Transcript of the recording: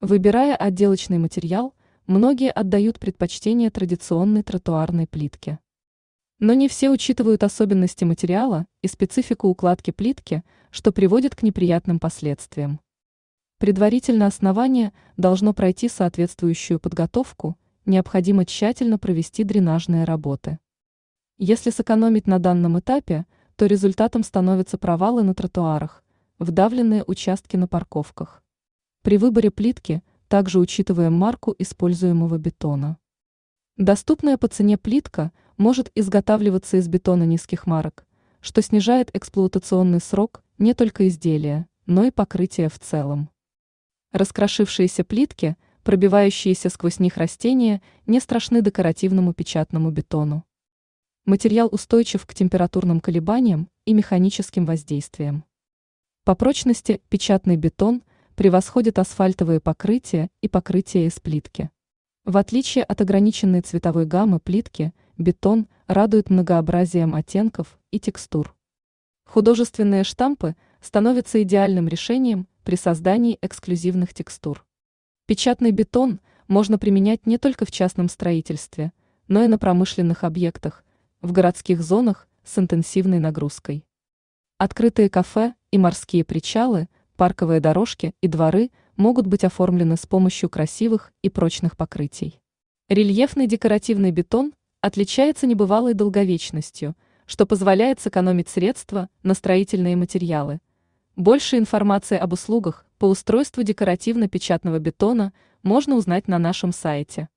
Выбирая отделочный материал, многие отдают предпочтение традиционной тротуарной плитке. Но не все учитывают особенности материала и специфику укладки плитки, что приводит к неприятным последствиям. Предварительно основание должно пройти соответствующую подготовку, необходимо тщательно провести дренажные работы. Если сэкономить на данном этапе, то результатом становятся провалы на тротуарах, вдавленные участки на парковках. При выборе плитки также учитываем марку используемого бетона. Доступная по цене плитка может изготавливаться из бетона низких марок, что снижает эксплуатационный срок не только изделия, но и покрытия в целом. Раскрошившиеся плитки, пробивающиеся сквозь них растения, не страшны декоративному печатному бетону. Материал устойчив к температурным колебаниям и механическим воздействиям. По прочности печатный бетон превосходит асфальтовые покрытия и покрытия из плитки. В отличие от ограниченной цветовой гаммы плитки, бетон радует многообразием оттенков и текстур. Художественные штампы становятся идеальным решением при создании эксклюзивных текстур. Печатный бетон можно применять не только в частном строительстве, но и на промышленных объектах, в городских зонах с интенсивной нагрузкой. Открытые кафе и морские причалы, парковые дорожки и дворы могут быть оформлены с помощью красивых и прочных покрытий. Рельефный декоративный бетон отличается небывалой долговечностью, что позволяет сэкономить средства на строительные материалы – больше информации об услугах по устройству декоративно-печатного бетона можно узнать на нашем сайте.